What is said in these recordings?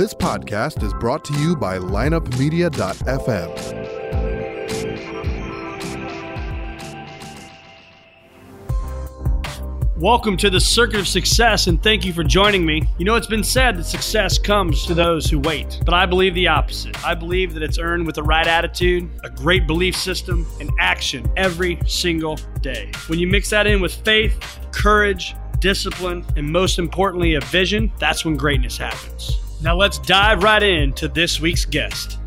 This podcast is brought to you by lineupmedia.fm. Welcome to the Circuit of Success, and thank you for joining me. You know, it's been said that success comes to those who wait, but I believe the opposite. I believe that it's earned with the right attitude, a great belief system, and action every single day. When you mix that in with faith, courage, discipline, and most importantly, a vision, that's when greatness happens. Now, let's dive right into this week's guest.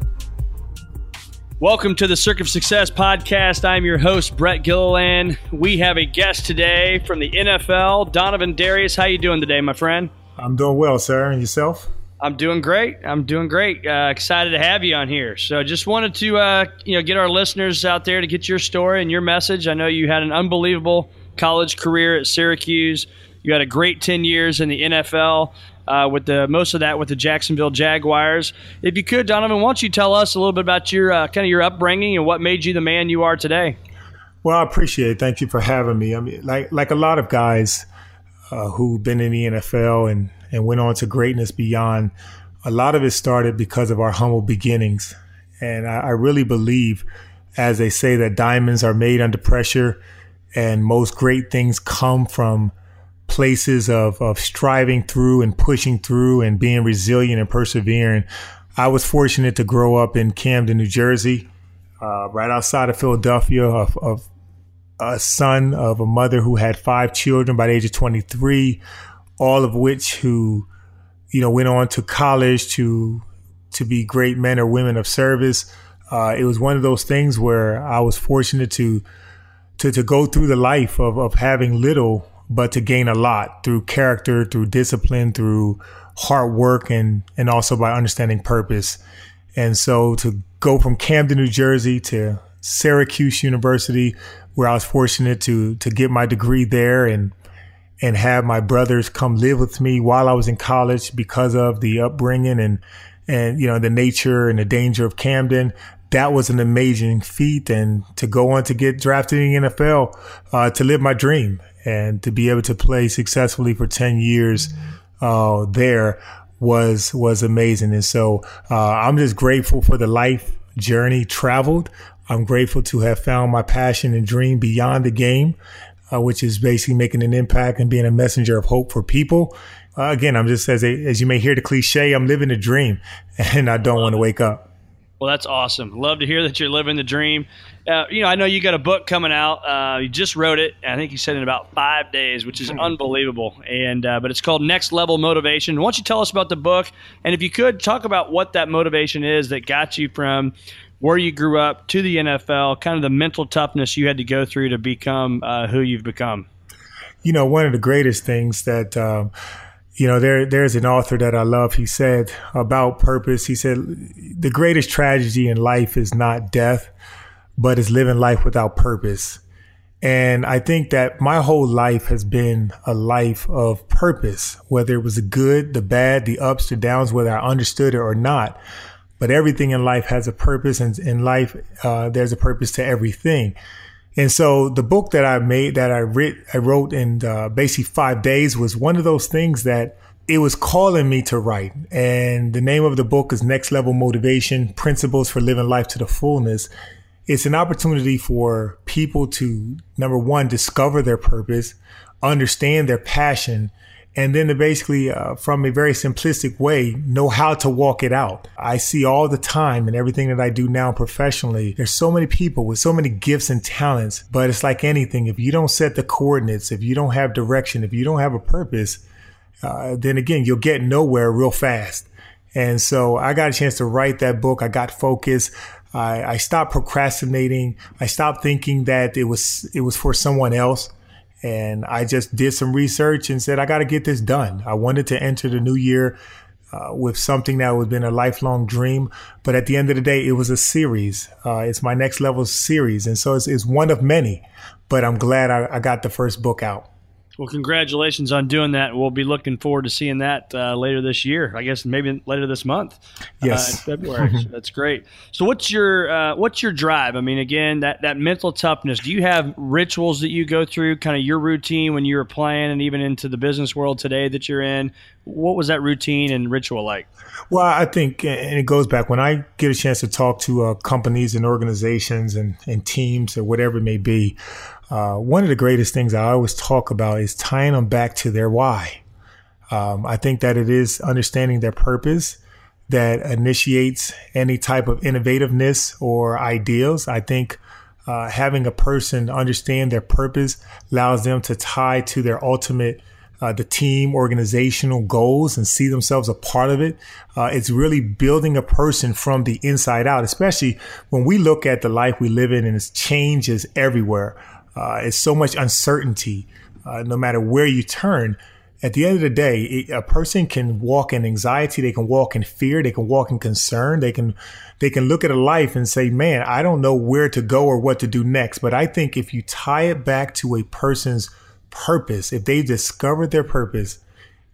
Welcome to the Circuit of Success podcast. I'm your host, Brett Gilliland. We have a guest today from the NFL, Donovin Darius. How you doing today, my friend? I'm doing well, sir. And yourself? I'm doing great. I'm doing great. Uh, excited to have you on here. So, just wanted to uh, you know get our listeners out there to get your story and your message. I know you had an unbelievable college career at Syracuse. You had a great 10 years in the NFL uh, with the most of that with the Jacksonville Jaguars. If you could, Donovin, why don't you tell us a little bit about your uh, kind of your upbringing and what made you the man you are today? Well, I appreciate it. Thank you for having me. I mean, like like a lot of guys uh, who've been in the NFL and and went on to greatness beyond. A lot of it started because of our humble beginnings, and I, I really believe, as they say, that diamonds are made under pressure, and most great things come from places of, of striving through and pushing through and being resilient and persevering. I was fortunate to grow up in Camden, New Jersey, uh, right outside of Philadelphia, of, of, a son of a mother who had five children by the age of 23, all of which who, you know, went on to college to to be great men or women of service. Uh, it was one of those things where I was fortunate to to to go through the life of of having little but to gain a lot through character, through discipline, through hard work, and and also by understanding purpose. And so to go from Camden, New Jersey, to Syracuse University, where I was fortunate to to get my degree there and and have my brothers come live with me while I was in college because of the upbringing and and you know the nature and the danger of Camden. That was an amazing feat, and to go on to get drafted in the NFL, uh, to live my dream, and to be able to play successfully for 10 years uh, there was was amazing and so uh, i'm just grateful for the life journey traveled i'm grateful to have found my passion and dream beyond the game uh, which is basically making an impact and being a messenger of hope for people uh, again i'm just as, a, as you may hear the cliche i'm living a dream and i don't want to wake up well, that's awesome. Love to hear that you're living the dream. Uh, you know, I know you got a book coming out. Uh, you just wrote it. I think you said in about five days, which is hmm. unbelievable. And uh, but it's called Next Level Motivation. Why don't you tell us about the book? And if you could talk about what that motivation is that got you from where you grew up to the NFL, kind of the mental toughness you had to go through to become uh, who you've become. You know, one of the greatest things that um, you know, there there's an author that I love. He said about purpose. He said the greatest tragedy in life is not death, but is living life without purpose. And I think that my whole life has been a life of purpose, whether it was the good, the bad, the ups, the downs, whether I understood it or not. But everything in life has a purpose, and in life, uh, there's a purpose to everything. And so the book that I made, that I writ, I wrote in uh, basically five days was one of those things that it was calling me to write. And the name of the book is Next Level Motivation, Principles for Living Life to the Fullness. It's an opportunity for people to, number one, discover their purpose, understand their passion, and then to basically, uh, from a very simplistic way, know how to walk it out. I see all the time and everything that I do now professionally, there's so many people with so many gifts and talents, but it's like anything. If you don't set the coordinates, if you don't have direction, if you don't have a purpose, uh, then again, you'll get nowhere real fast. And so I got a chance to write that book. I got focused. I, I stopped procrastinating. I stopped thinking that it was, it was for someone else. And I just did some research and said, I got to get this done. I wanted to enter the new year uh, with something that would have been a lifelong dream. But at the end of the day, it was a series. Uh, it's my next level series. And so it's, it's one of many. But I'm glad I, I got the first book out. Well, congratulations on doing that. We'll be looking forward to seeing that uh, later this year. I guess maybe later this month. Uh, yes, uh, February. so that's great. So, what's your uh, what's your drive? I mean, again, that that mental toughness. Do you have rituals that you go through, kind of your routine when you were playing, and even into the business world today that you're in, what was that routine and ritual like? Well, I think, and it goes back when I get a chance to talk to uh, companies and organizations and, and teams or whatever it may be. Uh, one of the greatest things I always talk about is tying them back to their why. Um, I think that it is understanding their purpose that initiates any type of innovativeness or ideals. I think uh, having a person understand their purpose allows them to tie to their ultimate uh, the team organizational goals and see themselves a part of it. Uh, it's really building a person from the inside out, especially when we look at the life we live in and it's changes everywhere. Uh, it's so much uncertainty, uh, no matter where you turn. At the end of the day, it, a person can walk in anxiety, they can walk in fear, they can walk in concern, they can they can look at a life and say, "Man, I don't know where to go or what to do next." But I think if you tie it back to a person's purpose, if they discover their purpose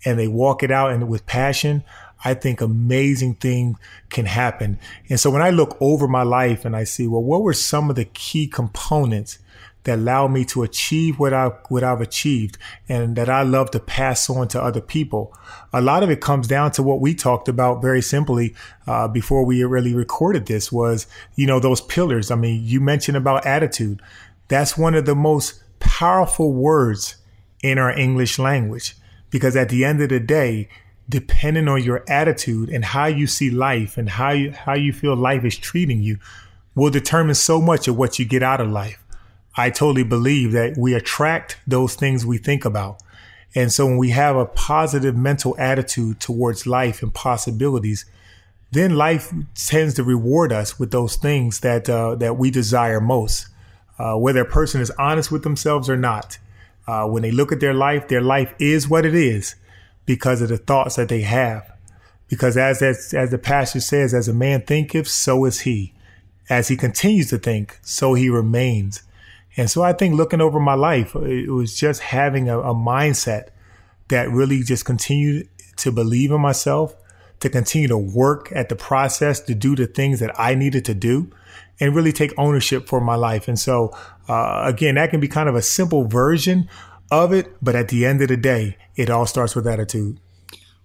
and they walk it out and with passion, I think amazing things can happen. And so when I look over my life and I see, well, what were some of the key components that allow me to achieve what I what I've achieved and that I love to pass on to other people. A lot of it comes down to what we talked about very simply uh, before we really recorded this was you know those pillars. I mean, you mentioned about attitude. That's one of the most powerful words in our English language because at the end of the day, depending on your attitude and how you see life and how you, how you feel life is treating you will determine so much of what you get out of life. I totally believe that we attract those things we think about. And so when we have a positive mental attitude towards life and possibilities, then life tends to reward us with those things that uh, that we desire most uh, whether a person is honest with themselves or not. Uh, when they look at their life, their life is what it is because of the thoughts that they have. Because as as, as the pastor says, as a man thinketh, so is he. As he continues to think, so he remains. And so I think looking over my life, it was just having a, a mindset that really just continued to believe in myself, to continue to work at the process, to do the things that I needed to do and really take ownership for my life. And so, uh, again, that can be kind of a simple version of it, but at the end of the day, it all starts with attitude.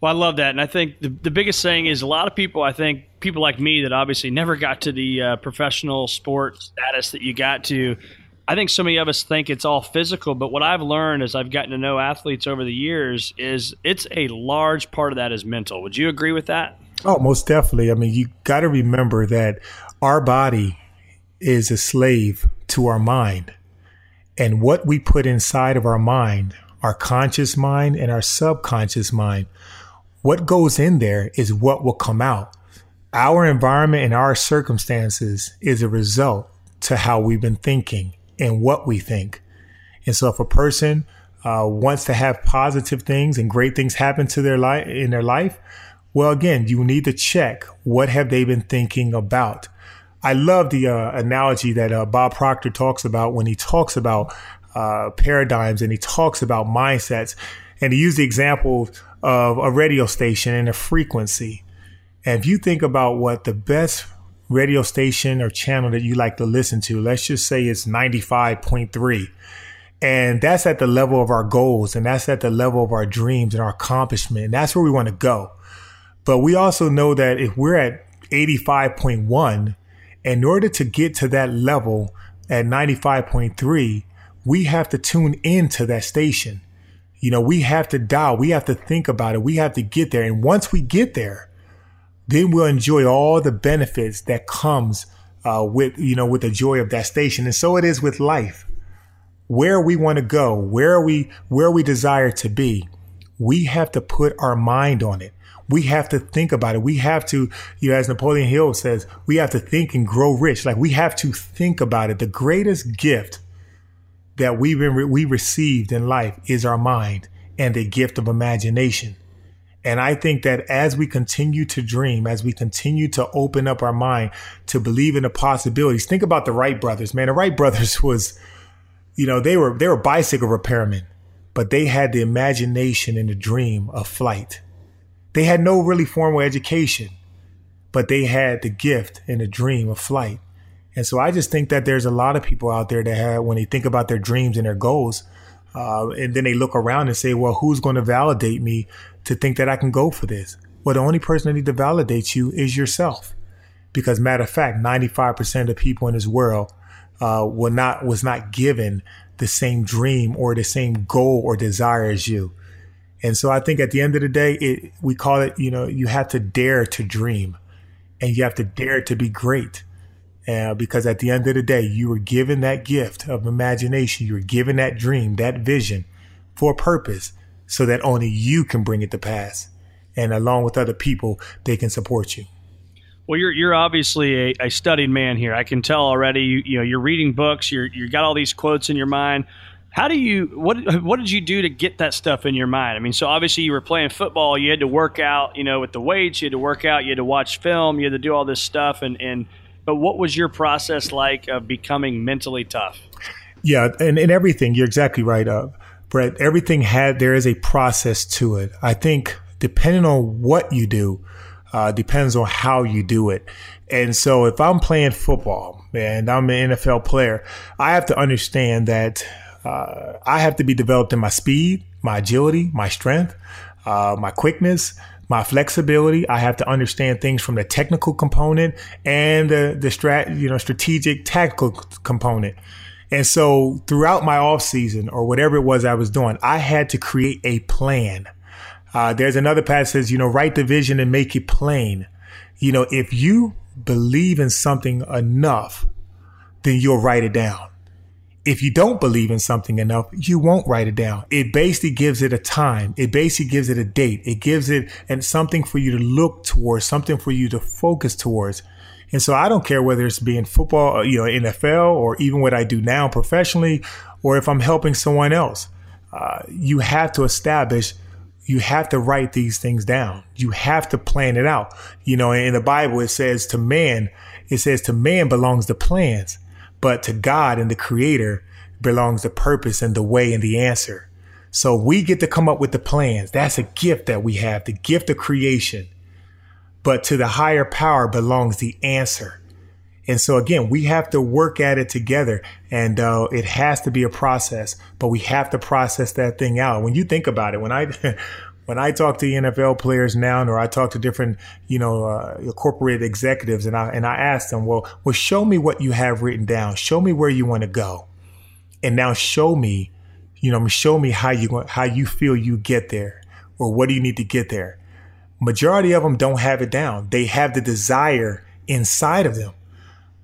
Well, I love that. And I think the, the biggest thing is a lot of people, I think people like me that obviously never got to the uh, professional sports status that you got to. I think so many of us think it's all physical, but what I've learned as I've gotten to know athletes over the years is it's a large part of that is mental. Would you agree with that? Oh, most definitely. I mean, you got to remember that our body is a slave to our mind. And what we put inside of our mind, our conscious mind and our subconscious mind, what goes in there is what will come out. Our environment and our circumstances is a result to how we've been thinking and what we think. And so if a person uh, wants to have positive things and great things happen to their life in their life, well, again, you need to check what have they been thinking about. I love the uh, analogy that uh, Bob Proctor talks about when he talks about uh, paradigms and he talks about mindsets. And he used the example of a radio station and a frequency. And if you think about what the best radio station or channel that you like to listen to, let's just say it's 95.3. And that's at the level of our goals and that's at the level of our dreams and our accomplishment. And that's where we want to go. But we also know that if we're at 85.1, in order to get to that level at 95.3, we have to tune into that station. You know, we have to dial, we have to think about it, we have to get there. And once we get there, then we'll enjoy all the benefits that comes uh, with, you know, with the joy of that station. And so it is with life. Where we want to go, where we, where we desire to be, we have to put our mind on it we have to think about it. We have to, you know, as Napoleon Hill says, we have to think and grow rich. Like we have to think about it. The greatest gift that we've been, we received in life is our mind and the gift of imagination. And I think that as we continue to dream, as we continue to open up our mind to believe in the possibilities, think about the Wright brothers, man. The Wright brothers was, you know, they were, they were bicycle repairmen, but they had the imagination and the dream of flight. They had no really formal education, but they had the gift and the dream of flight. And so I just think that there's a lot of people out there that have, when they think about their dreams and their goals, Uh, and then they look around and say, well, who's going to validate me to think that I can go for this? Well, the only person that needs to validate you is yourself. Because matter of fact, 95% of people in this world uh, were not, was not given the same dream or the same goal or desire as you. And so I think at the end of the day, it, we call it, you know, you have to dare to dream and you have to dare to be great. Uh, because at the end of the day, you were given that gift of imagination. You were given that dream, that vision for a purpose so that only you can bring it to pass. And along with other people, they can support you. Well, you're you're obviously a, a studied man here. I can tell already. You, you know, you're reading books. You're you got all these quotes in your mind. How do you what what did you do to get that stuff in your mind? I mean, so obviously you were playing football. You had to work out, you know, with the weights. You had to work out. You had to watch film. You had to do all this stuff, and and but what was your process like of becoming mentally tough? Yeah, and, and everything, you're exactly right, uh, Brett. Everything had, there is a process to it. I think depending on what you do, uh, depends on how you do it. And so if I'm playing football and I'm an NFL player, I have to understand that uh, I have to be developed in my speed, my agility, my strength, uh, my quickness, my flexibility. I have to understand things from the technical component and the, the strat, you know, strategic tactical component. And so throughout my off season or whatever it was I was doing, I had to create a plan. Uh, there's another passage, you know, write the vision and make it plain. You know, if you believe in something enough, then you'll write it down if you don't believe in something enough, you won't write it down. It basically gives it a time. It basically gives it a date. It gives it and something for you to look towards, something for you to focus towards. And so I don't care whether it's being football, uh, you know, NFL, or even what I do now professionally, or if I'm helping someone else. Uh, you have to establish, you have to write these things down. You have to plan it out. You know, in the Bible, it says to man, it says to man belongs the plans but to God and the creator belongs the purpose and the way and the answer. So we get to come up with the plans. That's a gift that we have, the gift of creation. But to the higher power belongs the answer. And so again, we have to work at it together and uh, it has to be a process, but we have to process that thing out. When you think about it, when I, when I talk to NFL players now, or I talk to different, you know, uh, corporate executives, and I and I ask them, well, well, show me what you have written down. Show me where you want to go, and now show me, you know, show me how you how you feel you get there, or what do you need to get there. Majority of them don't have it down. They have the desire inside of them,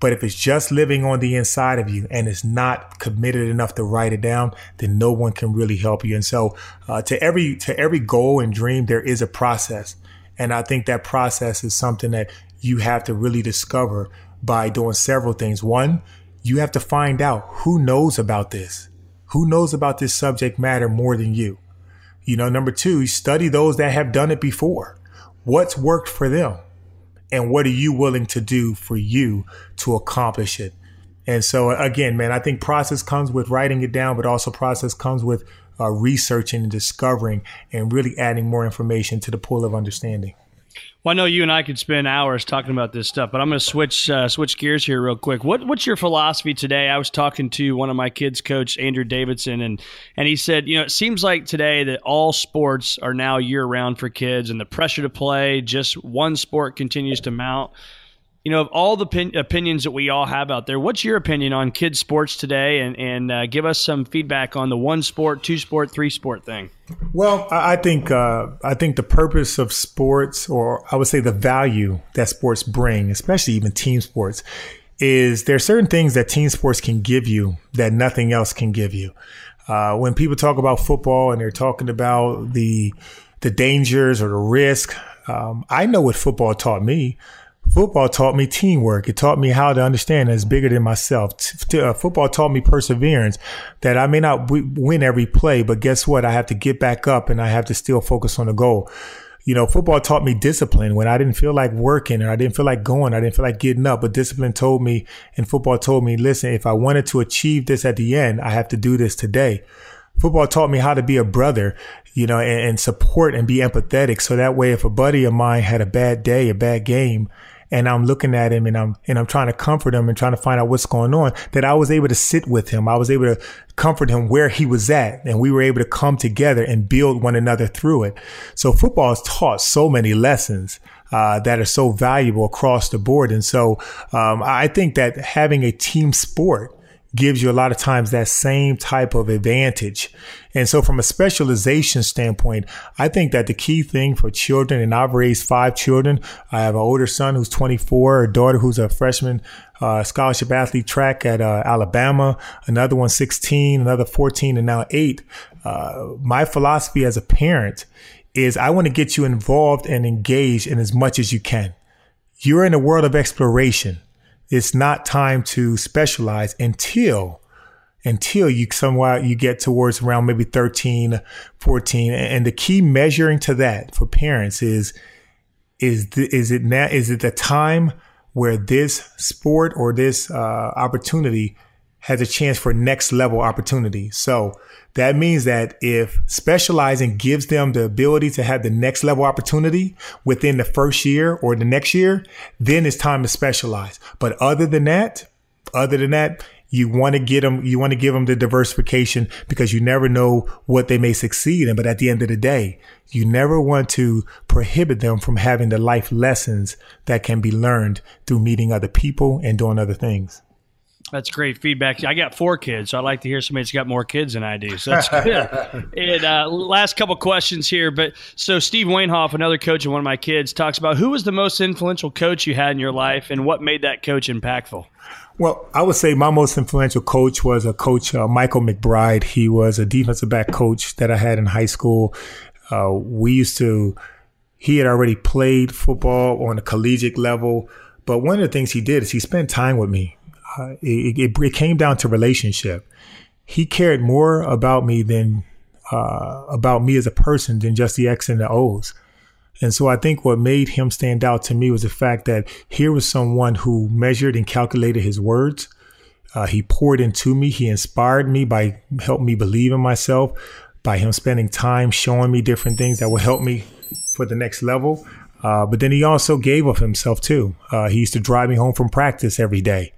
but if it's just living on the inside of you and it's not committed enough to write it down, then no one can really help you. And so, uh, to every to every goal and dream, there is a process, and I think that process is something that you have to really discover by doing several things. One, you have to find out who knows about this, who knows about this subject matter more than you. You know, number two, study those that have done it before. What's worked for them? And what are you willing to do for you to accomplish it? And so again man i think process comes with writing it down but also process comes with uh, researching and discovering and really adding more information to the pool of understanding well, I know you and I could spend hours talking about this stuff, but I'm going to switch uh, switch gears here real quick. What what's your philosophy today? I was talking to one of my kids' coach, Andrew Davidson, and and he said, you know, it seems like today that all sports are now year round for kids, and the pressure to play just one sport continues to mount you know, of all the pin- opinions that we all have out there, what's your opinion on kids' sports today? And, and uh, give us some feedback on the one sport, two sport, three sport thing. Well, I think uh, I think the purpose of sports, or I would say the value that sports bring, especially even team sports, is there are certain things that team sports can give you that nothing else can give you. Uh, when people talk about football and they're talking about the the dangers or the risk, um, I know what football taught me Football taught me teamwork. It taught me how to understand it's bigger than myself. T- uh, football taught me perseverance that I may not w- win every play, but guess what? I have to get back up and I have to still focus on the goal. You know, football taught me discipline when I didn't feel like working or I didn't feel like going. I didn't feel like getting up, but discipline told me and football told me, listen, if I wanted to achieve this at the end, I have to do this today. Football taught me how to be a brother, you know, and, and support and be empathetic. So that way, if a buddy of mine had a bad day, a bad game, and I'm looking at him and I'm and I'm trying to comfort him and trying to find out what's going on, that I was able to sit with him. I was able to comfort him where he was at, and we were able to come together and build one another through it. So football has taught so many lessons. Uh, that are so valuable across the board. And so um, I think that having a team sport gives you a lot of times that same type of advantage. And so from a specialization standpoint, I think that the key thing for children, and I've raised five children. I have an older son who's 24, a daughter who's a freshman uh, scholarship athlete track at uh, Alabama, another one 16, another 14, and now eight. Uh, my philosophy as a parent is I want to get you involved and engaged in as much as you can. You're in a world of exploration it's not time to specialize until until you somewhat you get towards around maybe 13 14 and the key measuring to that for parents is is is it now is it the time where this sport or this uh, opportunity has a chance for next level opportunity so that means that if specializing gives them the ability to have the next level opportunity within the first year or the next year, then it's time to specialize. But other than that, other than that, you want to get them, you want to give them the diversification because you never know what they may succeed in. But at the end of the day, you never want to prohibit them from having the life lessons that can be learned through meeting other people and doing other things. That's great feedback. I got four kids, so I'd like to hear somebody that's got more kids than I do. So that's good. and uh, last couple questions here, but so Steve Wainhoff, another coach of one of my kids, talks about who was the most influential coach you had in your life, and what made that coach impactful. Well, I would say my most influential coach was a coach, uh, Michael McBride. He was a defensive back coach that I had in high school. Uh, we used to, he had already played football on a collegiate level. But one of the things he did is he spent time with me uh, it, it, it, came down to relationship. He cared more about me than uh, about me as a person than just the X and the O's. And so I think what made him stand out to me was the fact that here was someone who measured and calculated his words. Uh, he poured into me. He inspired me by helping me believe in myself, by him spending time showing me different things that will help me for the next level. Uh, but then he also gave of himself too. Uh, he used to drive me home from practice every day.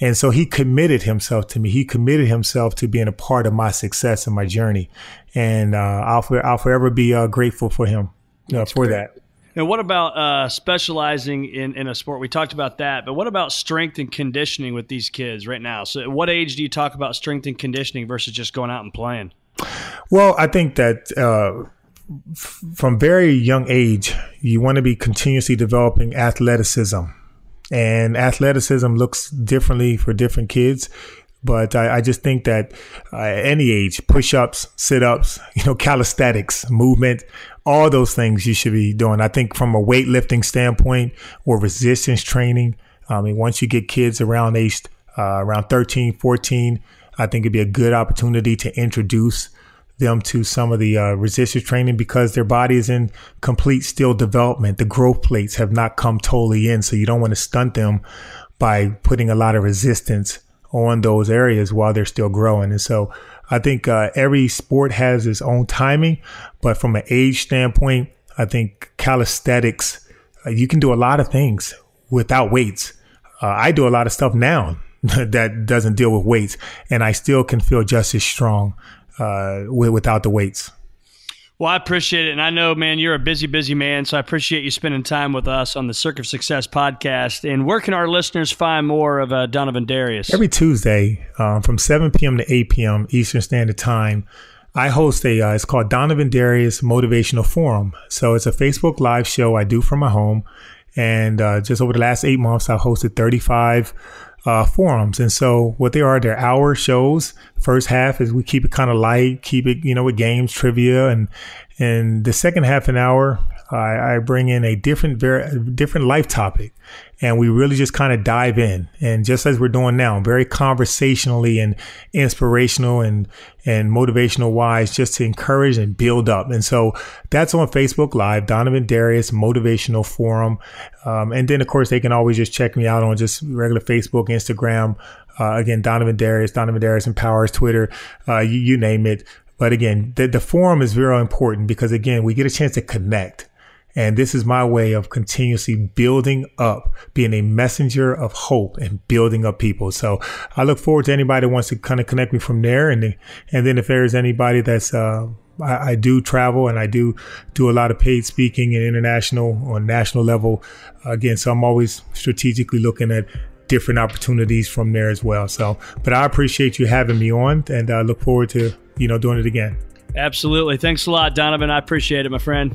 And so he committed himself to me. He committed himself to being a part of my success and my journey. And uh, I'll, I'll forever be uh, grateful for him uh, for great. that. And what about uh, specializing in, in a sport? We talked about that, but what about strength and conditioning with these kids right now? So, at what age do you talk about strength and conditioning versus just going out and playing? Well, I think that uh, f- from very young age, you want to be continuously developing athleticism and athleticism looks differently for different kids. But I, I just think that uh, at any age, push ups, sit ups, you know, calisthenics, movement, all those things you should be doing. I think from a weightlifting standpoint or resistance training, I mean, once you get kids around age, uh, around 13, 14, I think it'd be a good opportunity to introduce them to some of the uh, resistance training because their body is in complete still development. The growth plates have not come totally in. So you don't want to stunt them by putting a lot of resistance on those areas while they're still growing. And so I think uh, every sport has its own timing, but from an age standpoint, I think calisthenics, uh, you can do a lot of things without weights. Uh, I do a lot of stuff now that doesn't deal with weights, and I still can feel just as strong uh, without the weights. Well, I appreciate it. And I know, man, you're a busy, busy man. So I appreciate you spending time with us on the Circuit of Success podcast. And where can our listeners find more of uh, Donovin Darius? Every Tuesday um, from 7 p.m. to 8 p.m. Eastern Standard Time, I host a, uh, it's called Donovin Darius Motivational Forum. So it's a Facebook Live show I do from my home. And uh, just over the last eight months, I've hosted 35 uh, forums. And so what they are, they're hour shows. First half is we keep it kind of light, keep it, you know, with games, trivia, and and the second half an hour, I, I bring in a different, very different life topic, and we really just kind of dive in. And just as we're doing now, very conversationally and inspirational and and motivational wise, just to encourage and build up. And so that's on Facebook Live, Donovin Darius Motivational Forum. Um, and then of course they can always just check me out on just regular Facebook, Instagram. Uh, again, Donovin Darius, Donovin Darius Empowers, Twitter, uh, you, you name it. But again, the, the forum is very important because again, we get a chance to connect. And this is my way of continuously building up, being a messenger of hope and building up people. So I look forward to anybody that wants to kind of connect me from there. And, and then if there's anybody that's, uh, I, I, do travel and I do do a lot of paid speaking and international or national level. Again, so I'm always strategically looking at different opportunities from there as well. So, but I appreciate you having me on and I look forward to, you know, doing it again. Absolutely. Thanks a lot, Donovin. I appreciate it, my friend.